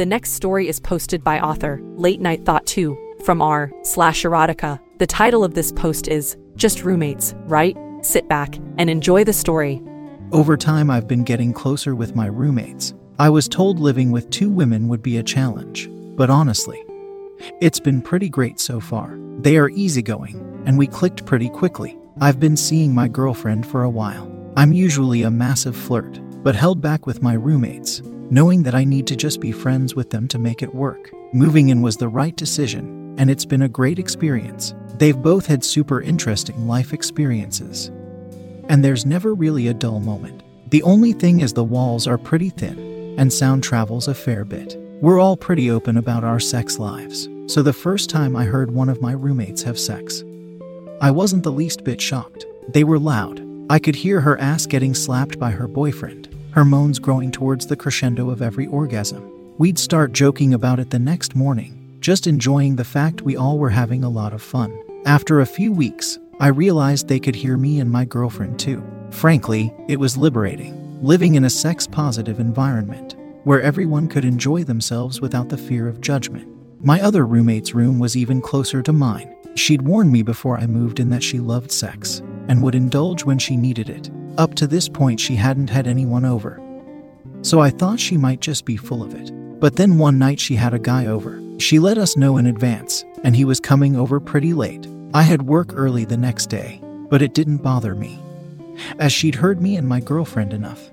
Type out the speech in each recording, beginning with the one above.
The next story is posted by author Late Night Thought 2 from r slash erotica. The title of this post is Just Roommates, right? Sit back and enjoy the story. Over time, I've been getting closer with my roommates. I was told living with two women would be a challenge, but honestly, it's been pretty great so far. They are easygoing, and we clicked pretty quickly. I've been seeing my girlfriend for a while. I'm usually a massive flirt, but held back with my roommates, knowing that I need to just be friends with them to make it work. Moving in was the right decision, and it's been a great experience. They've both had super interesting life experiences. And there's never really a dull moment. The only thing is the walls are pretty thin, and sound travels a fair bit. We're all pretty open about our sex lives, so the first time I heard one of my roommates have sex, I wasn't the least bit shocked. They were loud. I could hear her ass getting slapped by her boyfriend, her moans growing towards the crescendo of every orgasm. We'd start joking about it the next morning, just enjoying the fact we all were having a lot of fun. After a few weeks, I realized they could hear me and my girlfriend too. Frankly, it was liberating, living in a sex positive environment where everyone could enjoy themselves without the fear of judgment. My other roommate's room was even closer to mine. She'd warned me before I moved in that she loved sex and would indulge when she needed it. Up to this point, she hadn't had anyone over. So I thought she might just be full of it. But then one night she had a guy over. She let us know in advance, and he was coming over pretty late. I had work early the next day, but it didn't bother me, as she'd heard me and my girlfriend enough.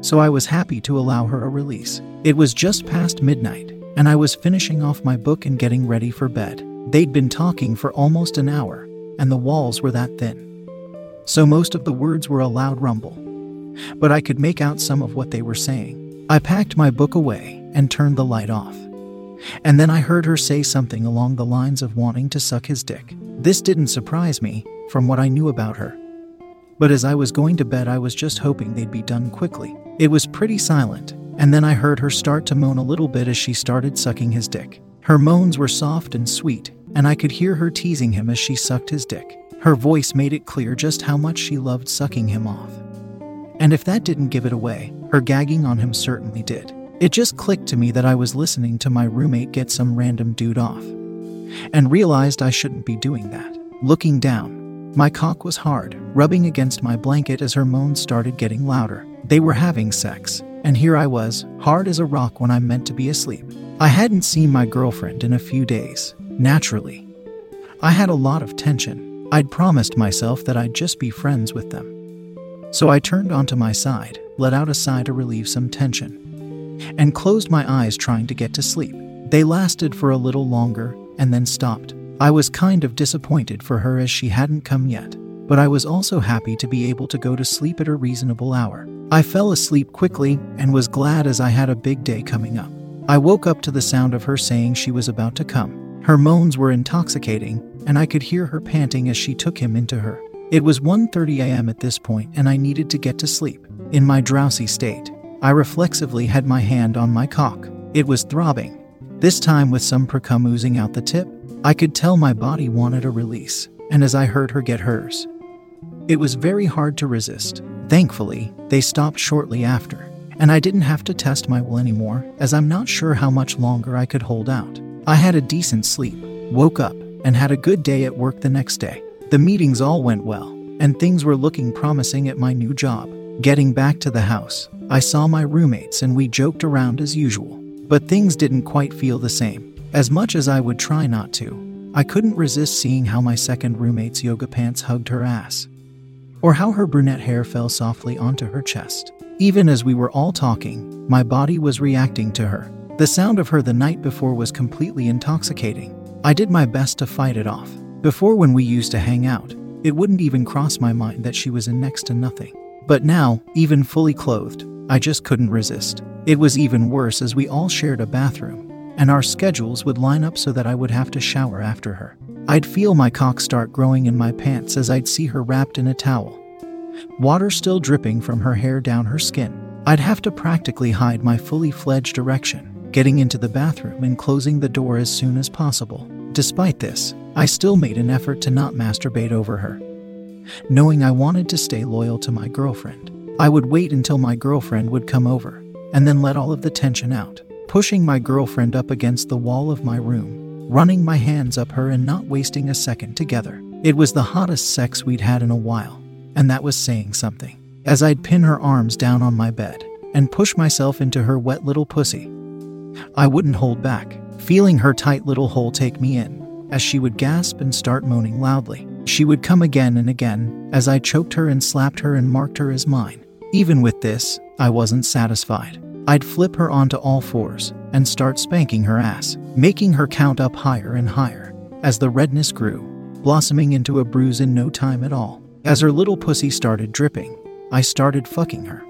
So I was happy to allow her a release. It was just past midnight, and I was finishing off my book and getting ready for bed. They'd been talking for almost an hour, and the walls were that thin. So most of the words were a loud rumble, but I could make out some of what they were saying. I packed my book away and turned the light off. And then I heard her say something along the lines of wanting to suck his dick. This didn't surprise me, from what I knew about her. But as I was going to bed, I was just hoping they'd be done quickly. It was pretty silent, and then I heard her start to moan a little bit as she started sucking his dick. Her moans were soft and sweet, and I could hear her teasing him as she sucked his dick. Her voice made it clear just how much she loved sucking him off. And if that didn't give it away, her gagging on him certainly did. It just clicked to me that I was listening to my roommate get some random dude off, and realized I shouldn't be doing that. Looking down, my cock was hard, rubbing against my blanket as her moans started getting louder. They were having sex, and here I was, hard as a rock when I'm meant to be asleep. I hadn't seen my girlfriend in a few days. Naturally, I had a lot of tension. I'd promised myself that I'd just be friends with them. So I turned onto my side, let out a sigh to relieve some tension, and closed my eyes trying to get to sleep. They lasted for a little longer and then stopped. I was kind of disappointed for her as she hadn't come yet, but I was also happy to be able to go to sleep at a reasonable hour. I fell asleep quickly and was glad as I had a big day coming up. I woke up to the sound of her saying she was about to come. Her moans were intoxicating, and I could hear her panting as she took him into her. It was 1:30 a.m. at this point and I needed to get to sleep. In my drowsy state, I reflexively had my hand on my cock. It was throbbing, this time with some precum oozing out the tip. I could tell my body wanted a release, and as I heard her get hers, it was very hard to resist. Thankfully, they stopped shortly after, and I didn't have to test my will anymore, as I'm not sure how much longer I could hold out. I had a decent sleep, woke up, and had a good day at work the next day. The meetings all went well, and things were looking promising at my new job. Getting back to the house, I saw my roommates and we joked around as usual. But things didn't quite feel the same. As much as I would try not to, I couldn't resist seeing how my second roommate's yoga pants hugged her ass, or how her brunette hair fell softly onto her chest. Even as we were all talking, my body was reacting to her. The sound of her the night before was completely intoxicating. I did my best to fight it off. Before, when we used to hang out, it wouldn't even cross my mind that she was in next to nothing. But now, even fully clothed, I just couldn't resist. It was even worse as we all shared a bathroom, and our schedules would line up so that I would have to shower after her. I'd feel my cock start growing in my pants as I'd see her wrapped in a towel, water still dripping from her hair down her skin. I'd have to practically hide my fully fledged erection getting into the bathroom and closing the door as soon as possible. Despite this, I still made an effort to not masturbate over her. Knowing I wanted to stay loyal to my girlfriend, I would wait until my girlfriend would come over and then let all of the tension out, pushing my girlfriend up against the wall of my room, running my hands up her and not wasting a second together. It was the hottest sex we'd had in a while, and that was saying something. As I'd pin her arms down on my bed and push myself into her wet little pussy, I wouldn't hold back, feeling her tight little hole take me in. As she would gasp and start moaning loudly, she would come again and again as I choked her and slapped her and marked her as mine. Even with this, I wasn't satisfied. I'd flip her onto all fours and start spanking her ass, making her count up higher and higher. As the redness grew, blossoming into a bruise in no time at all. As her little pussy started dripping, I started fucking her.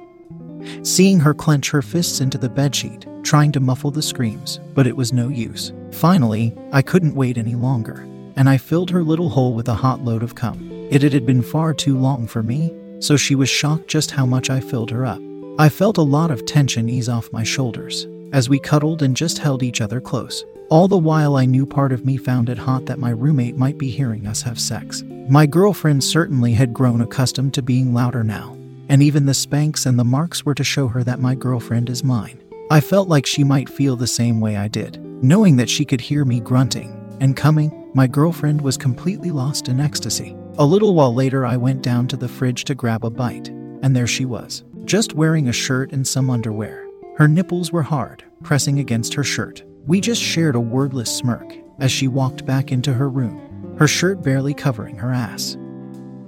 Seeing her clench her fists into the bedsheet, trying to muffle the screams, but it was no use. Finally, I couldn't wait any longer, and I filled her little hole with a hot load of cum. It had been far too long for me, so she was shocked just how much I filled her up. I felt a lot of tension ease off my shoulders as we cuddled and just held each other close. All the while, I knew part of me found it hot that my roommate might be hearing us have sex. My girlfriend certainly had grown accustomed to being louder now, and even the spanks and the marks were to show her that my girlfriend is mine. I felt like she might feel the same way I did. Knowing that she could hear me grunting and coming, my girlfriend was completely lost in ecstasy. A little while later, I went down to the fridge to grab a bite, and there she was, just wearing a shirt and some underwear. Her nipples were hard, pressing against her shirt. We just shared a wordless smirk as she walked back into her room, her shirt barely covering her ass,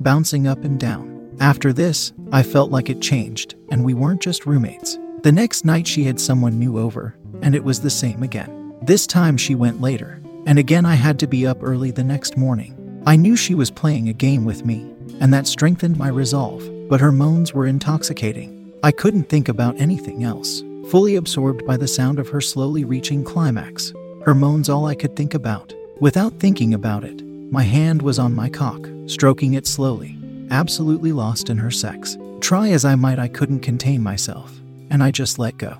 bouncing up and down. After this, I felt like it changed, and we weren't just roommates. The next night, she had someone new over, and it was the same again. This time, she went later, and again, I had to be up early the next morning. I knew she was playing a game with me, and that strengthened my resolve, but her moans were intoxicating. I couldn't think about anything else, fully absorbed by the sound of her slowly reaching climax. Her moans all I could think about. Without thinking about it, my hand was on my cock, stroking it slowly, absolutely lost in her sex. Try as I might, I couldn't contain myself and I just let go.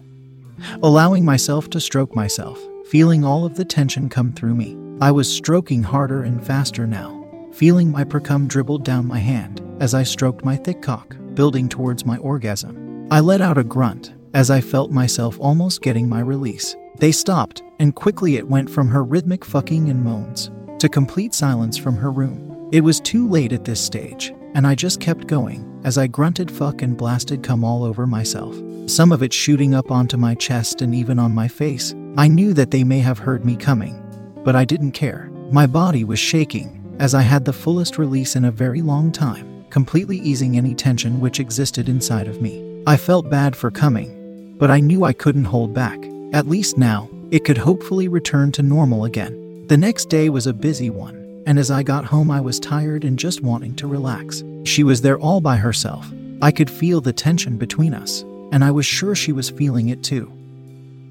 Allowing myself to stroke myself, feeling all of the tension come through me. I was stroking harder and faster now, feeling my precum dribbled down my hand as I stroked my thick cock, building towards my orgasm. I let out a grunt as I felt myself almost getting my release. They stopped, and quickly it went from her rhythmic fucking and moans to complete silence from her room. It was too late at this stage, and I just kept going as I grunted fuck and blasted cum all over myself some of it shooting up onto my chest and even on my face. I knew that they may have heard me coming, but I didn't care. My body was shaking as I had the fullest release in a very long time, completely easing any tension which existed inside of me. I felt bad for coming, but I knew I couldn't hold back. At least now, it could hopefully return to normal again. The next day was a busy one, and as I got home, I was tired and just wanting to relax. She was there all by herself. I could feel the tension between us and I was sure she was feeling it too.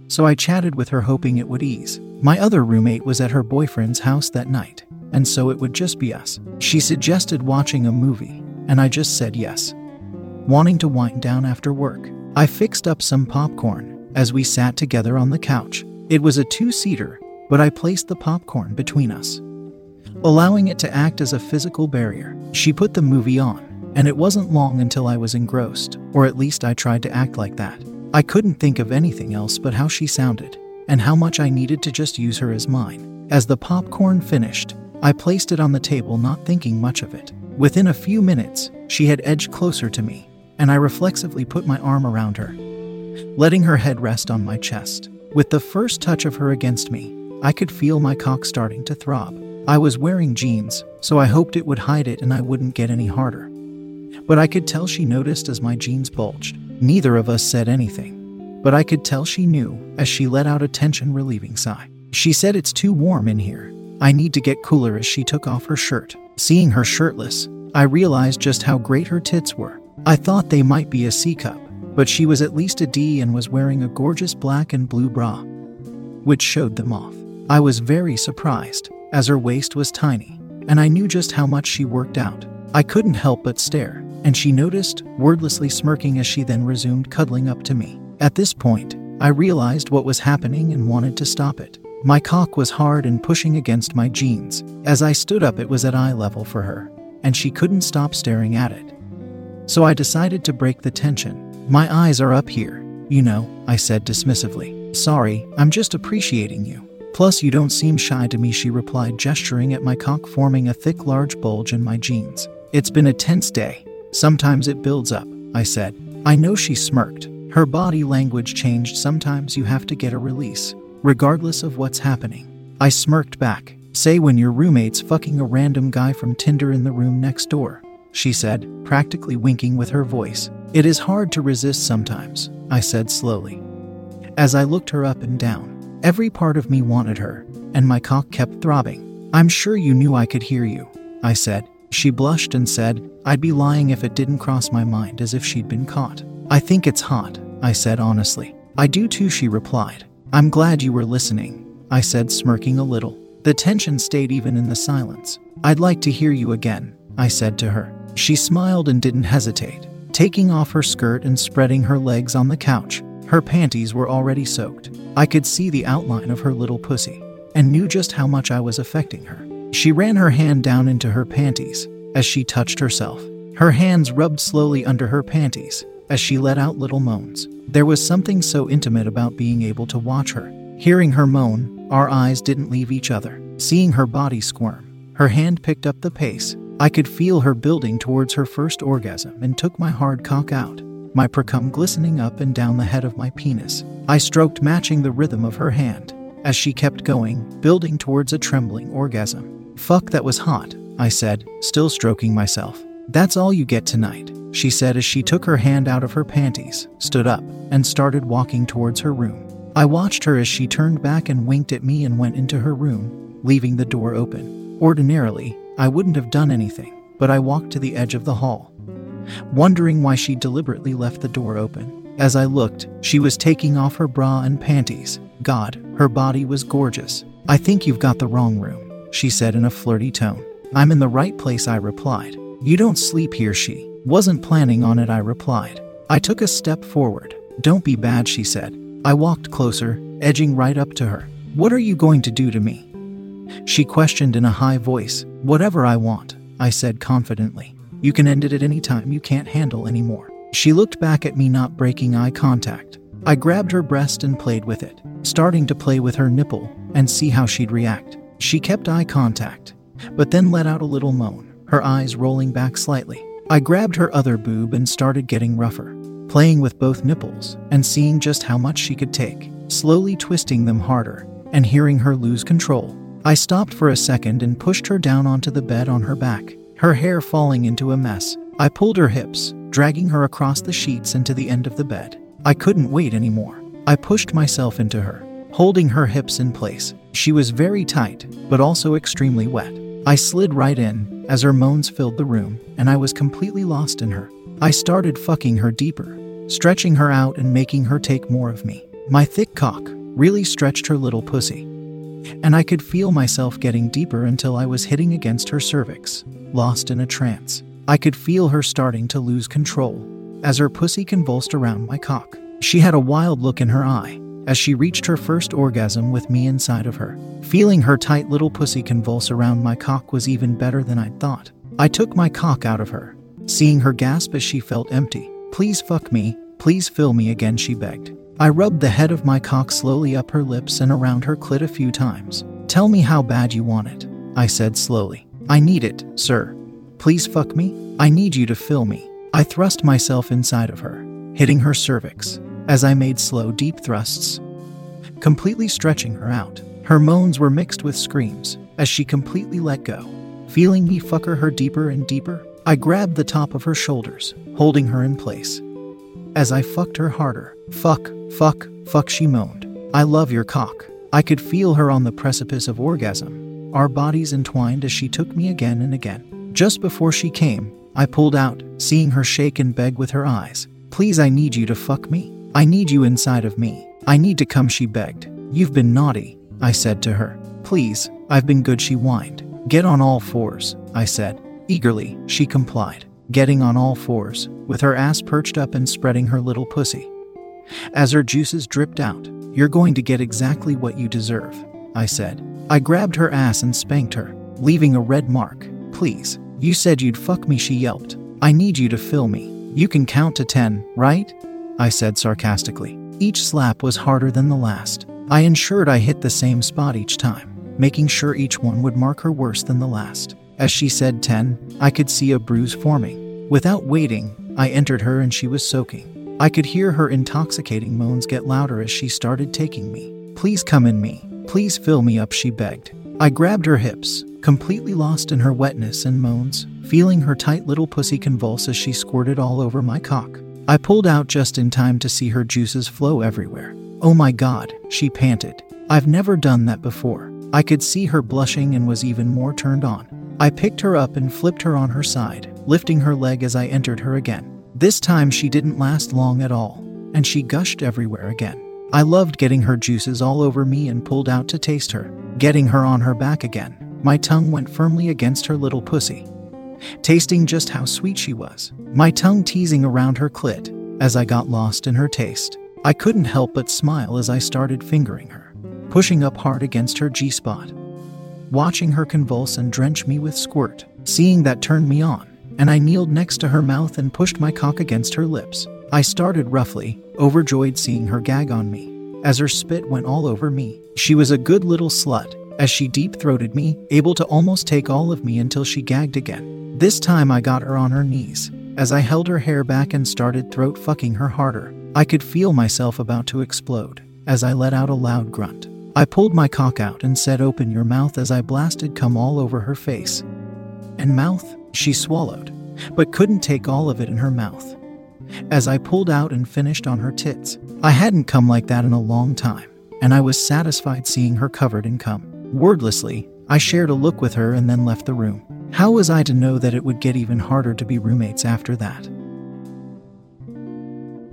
So I chatted with her, hoping it would ease. My other roommate was at her boyfriend's house that night, and so it would just be us. She suggested watching a movie, and I just said yes. Wanting to wind down after work, I fixed up some popcorn as we sat together on the couch. It was a two seater, but I placed the popcorn between us, allowing it to act as a physical barrier. She put the movie on, and it wasn't long until I was engrossed, or at least I tried to act like that. I couldn't think of anything else but how she sounded, and how much I needed to just use her as mine. As the popcorn finished, I placed it on the table, not thinking much of it. Within a few minutes, she had edged closer to me, and I reflexively put my arm around her, letting her head rest on my chest. With the first touch of her against me, I could feel my cock starting to throb. I was wearing jeans, so I hoped it would hide it and I wouldn't get any harder. But I could tell she noticed as my jeans bulged. Neither of us said anything, but I could tell she knew as she let out a tension relieving sigh. She said it's too warm in here. I need to get cooler as she took off her shirt. Seeing her shirtless, I realized just how great her tits were. I thought they might be a C cup, but she was at least a D and was wearing a gorgeous black and blue bra, which showed them off. I was very surprised, as her waist was tiny, and I knew just how much she worked out. I couldn't help but stare, and she noticed, wordlessly smirking as she then resumed cuddling up to me. At this point, I realized what was happening and wanted to stop it. My cock was hard and pushing against my jeans. As I stood up, it was at eye level for her, and she couldn't stop staring at it. So I decided to break the tension. My eyes are up here, you know, I said dismissively. Sorry, I'm just appreciating you. Plus, you don't seem shy to me, she replied, gesturing at my cock forming a thick, large bulge in my jeans. It's been a tense day. Sometimes it builds up, I said. I know she smirked. Her body language changed. Sometimes you have to get a release regardless of what's happening. I smirked back. Say when your roommate's fucking a random guy from Tinder in the room next door, she said, practically winking with her voice. It is hard to resist sometimes, I said slowly. As I looked her up and down, every part of me wanted her, and my cock kept throbbing. I'm sure you knew I could hear you, I said. She blushed and said, I'd be lying if it didn't cross my mind as if she'd been caught. I think it's hot, I said honestly. I do too, she replied. I'm glad you were listening, I said, smirking a little. The tension stayed even in the silence. I'd like to hear you again, I said to her. She smiled and didn't hesitate, taking off her skirt and spreading her legs on the couch. Her panties were already soaked. I could see the outline of her little pussy and knew just how much I was affecting her. She ran her hand down into her panties as she touched herself. Her hands rubbed slowly under her panties as she let out little moans. There was something so intimate about being able to watch her. Hearing her moan, our eyes didn't leave each other. Seeing her body squirm, her hand picked up the pace. I could feel her building towards her first orgasm and took my hard cock out, my precum glistening up and down the head of my penis. I stroked, matching the rhythm of her hand as she kept going, building towards a trembling orgasm. Fuck, that was hot, I said, still stroking myself. That's all you get tonight she said as she took her hand out of her panties, stood up, and started walking towards her room. I watched her as she turned back and winked at me and went into her room, leaving the door open. Ordinarily, I wouldn't have done anything, but I walked to the edge of the hall, wondering why she deliberately left the door open. As I looked, she was taking off her bra and panties. God, her body was gorgeous. I think you've got the wrong room, she said in a flirty tone. I'm in the right place, I replied. You don't sleep here, she wasn't planning on it, I replied. I took a step forward. Don't be bad, she said. I walked closer, edging right up to her. What are you going to do to me? She questioned in a high voice. Whatever I want, I said confidently. You can end it at any time you can't handle anymore. She looked back at me, not breaking eye contact. I grabbed her breast and played with it, starting to play with her nipple and see how she'd react. She kept eye contact, but then let out a little moan, her eyes rolling back slightly. I grabbed her other boob and started getting rougher, playing with both nipples and seeing just how much she could take, slowly twisting them harder and hearing her lose control. I stopped for a second and pushed her down onto the bed on her back, her hair falling into a mess. I pulled her hips, dragging her across the sheets and to the end of the bed. I couldn't wait anymore. I pushed myself into her, holding her hips in place. She was very tight, but also extremely wet. I slid right in as her moans filled the room, and I was completely lost in her. I started fucking her deeper, stretching her out and making her take more of me. My thick cock really stretched her little pussy, and I could feel myself getting deeper until I was hitting against her cervix, lost in a trance. I could feel her starting to lose control as her pussy convulsed around my cock. She had a wild look in her eye as she reached her first orgasm with me inside of her. Feeling her tight little pussy convulse around my cock was even better than I'd thought. I took my cock out of her, seeing her gasp as she felt empty. Please fuck me, please fill me again, she begged. I rubbed the head of my cock slowly up her lips and around her clit a few times. Tell me how bad you want it, I said slowly. I need it, sir. Please fuck me. I need you to fill me. I thrust myself inside of her, hitting her cervix, as I made slow, deep thrusts, completely stretching her out. Her moans were mixed with screams as she completely let go. Feeling me fucker her deeper and deeper, I grabbed the top of her shoulders, holding her in place. As I fucked her harder, fuck, fuck, fuck, she moaned. I love your cock. I could feel her on the precipice of orgasm, our bodies entwined as she took me again and again. Just before she came, I pulled out, seeing her shake and beg with her eyes. Please, I need you to fuck me. I need you inside of me. I need to come, she begged. You've been naughty, I said to her. Please, I've been good, she whined. Get on all fours, I said. Eagerly, she complied, getting on all fours, with her ass perched up and spreading her little pussy. As her juices dripped out, You're going to get exactly what you deserve, I said. I grabbed her ass and spanked her, leaving a red mark. Please, you said you'd fuck me, she yelped. I need you to fill me. You can count to ten, right? I said sarcastically. Each slap was harder than the last. I ensured I hit the same spot each time, making sure each one would mark her worse than the last. As she said 10, I could see a bruise forming. Without waiting, I entered her and she was soaking. I could hear her intoxicating moans get louder as she started taking me. Please come in me. Please fill me up, she begged. I grabbed her hips, completely lost in her wetness and moans, feeling her tight little pussy convulse as she squirted all over my cock. I pulled out just in time to see her juices flow everywhere. Oh my god, she panted. I've never done that before. I could see her blushing and was even more turned on. I picked her up and flipped her on her side, lifting her leg as I entered her again. This time she didn't last long at all, and she gushed everywhere again. I loved getting her juices all over me and pulled out to taste her, getting her on her back again. My tongue went firmly against her little pussy, tasting just how sweet she was, my tongue teasing around her clit as I got lost in her taste. I couldn't help but smile as I started fingering her, pushing up hard against her G spot. Watching her convulse and drench me with squirt, seeing that turned me on and I kneeled next to her mouth and pushed my cock against her lips. I started roughly, overjoyed seeing her gag on me. As her spit went all over me, she was a good little slut, as she deep throated me, able to almost take all of me until she gagged again. This time I got her on her knees. As I held her hair back and started throat fucking her harder, I could feel myself about to explode as I let out a loud grunt. I pulled my cock out and said, Open your mouth as I blasted cum all over her face. And mouth? She swallowed, but couldn't take all of it in her mouth. As I pulled out and finished on her tits, I hadn't come like that in a long time, and I was satisfied seeing her covered in cum. Wordlessly, I shared a look with her and then left the room. How was I to know that it would get even harder to be roommates after that?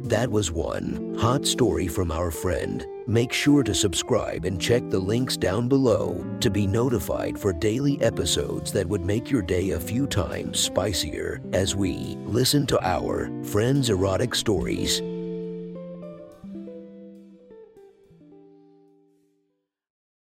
That was one hot story from our friend. Make sure to subscribe and check the links down below to be notified for daily episodes that would make your day a few times spicier as we listen to our friends' erotic stories